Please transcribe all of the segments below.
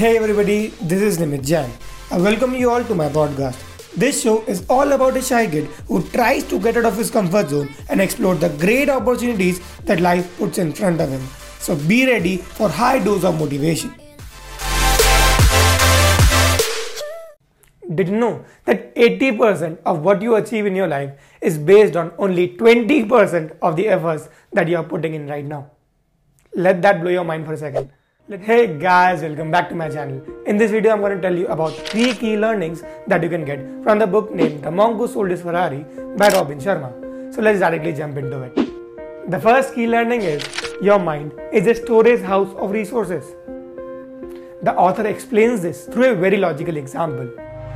Hey everybody, this is Nimit Jain. I welcome you all to my podcast. This show is all about a shy kid who tries to get out of his comfort zone and explore the great opportunities that life puts in front of him. So be ready for high dose of motivation. Did you know that 80% of what you achieve in your life is based on only 20% of the efforts that you are putting in right now? Let that blow your mind for a second. Hey guys, welcome back to my channel. In this video, I'm going to tell you about three key learnings that you can get from the book named The Monk Who Sold His Ferrari by Robin Sharma. So let's directly jump into it. The first key learning is your mind is a storage house of resources. The author explains this through a very logical example.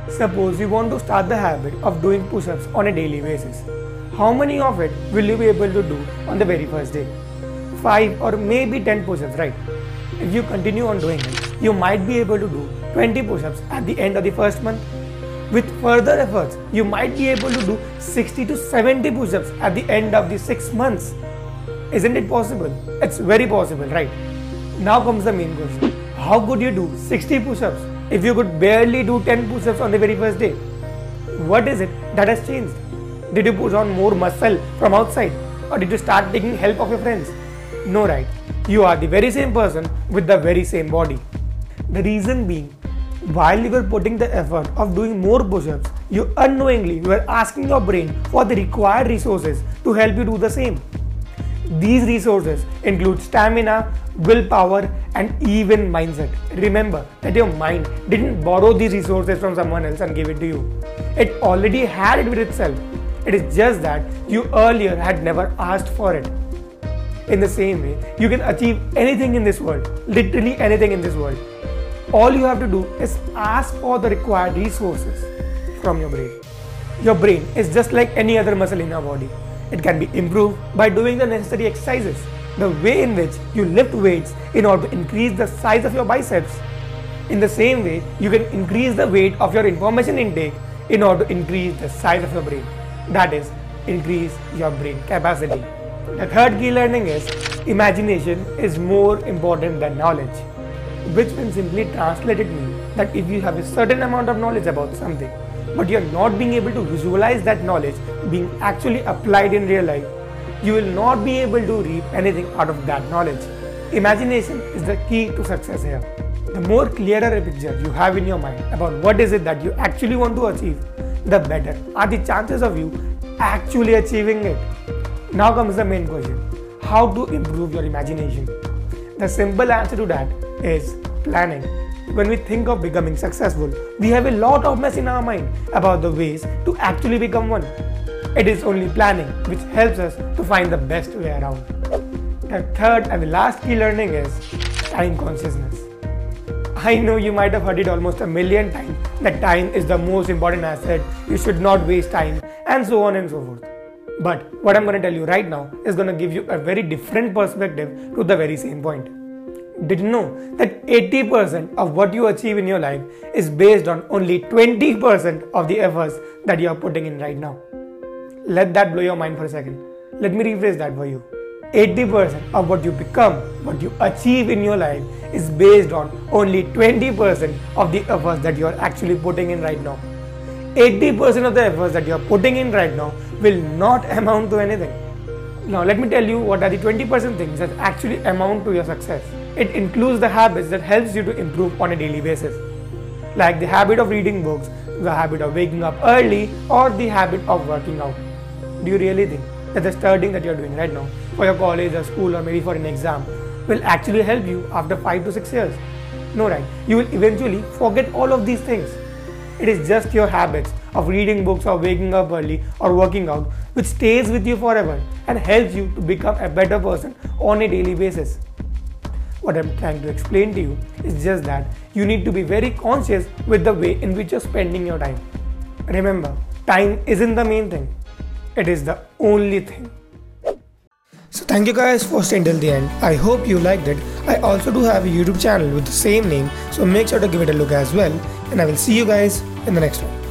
Suppose you want to start the habit of doing push ups on a daily basis. How many of it will you be able to do on the very first day? 5 or maybe 10 push ups, right? If you continue on doing it, you might be able to do 20 push ups at the end of the first month. With further efforts, you might be able to do 60 to 70 push ups at the end of the 6 months. Isn't it possible? It's very possible, right? Now comes the main question How could you do 60 push ups if you could barely do 10 push ups on the very first day? What is it that has changed? Did you put on more muscle from outside? Or did you start taking help of your friends? No, right? You are the very same person with the very same body. The reason being, while you were putting the effort of doing more push ups, you unknowingly were asking your brain for the required resources to help you do the same. These resources include stamina, willpower, and even mindset. Remember that your mind didn't borrow these resources from someone else and give it to you. It already had it with itself. It is just that you earlier had never asked for it. In the same way, you can achieve anything in this world, literally anything in this world. All you have to do is ask for the required resources from your brain. Your brain is just like any other muscle in your body. It can be improved by doing the necessary exercises. The way in which you lift weights in order to increase the size of your biceps. In the same way, you can increase the weight of your information intake in order to increase the size of your brain. That is, increase your brain capacity. The third key learning is imagination is more important than knowledge, which when simply translated mean that if you have a certain amount of knowledge about something, but you are not being able to visualize that knowledge being actually applied in real life, you will not be able to reap anything out of that knowledge. Imagination is the key to success here. The more clearer a picture you have in your mind about what is it that you actually want to achieve, the better are the chances of you actually achieving it. Now comes the main question how to improve your imagination? The simple answer to that is planning. When we think of becoming successful, we have a lot of mess in our mind about the ways to actually become one. It is only planning which helps us to find the best way around. The third and the last key learning is time consciousness. I know you might have heard it almost a million times that time is the most important asset, you should not waste time, and so on and so forth. But what I'm going to tell you right now is going to give you a very different perspective to the very same point. Did you know that 80% of what you achieve in your life is based on only 20% of the efforts that you are putting in right now? Let that blow your mind for a second. Let me rephrase that for you. 80% of what you become, what you achieve in your life is based on only 20% of the efforts that you are actually putting in right now. 80% of the efforts that you are putting in right now will not amount to anything. Now, let me tell you what are the 20% things that actually amount to your success. It includes the habits that helps you to improve on a daily basis, like the habit of reading books, the habit of waking up early, or the habit of working out. Do you really think that the studying that you're doing right now for your college or school or maybe for an exam will actually help you after 5 to 6 years? No, right? You will eventually forget all of these things. It is just your habits of reading books or waking up early or working out which stays with you forever and helps you to become a better person on a daily basis. What I'm trying to explain to you is just that you need to be very conscious with the way in which you're spending your time. Remember, time isn't the main thing, it is the only thing. Thank you guys for staying till the end. I hope you liked it. I also do have a YouTube channel with the same name, so make sure to give it a look as well. And I will see you guys in the next one.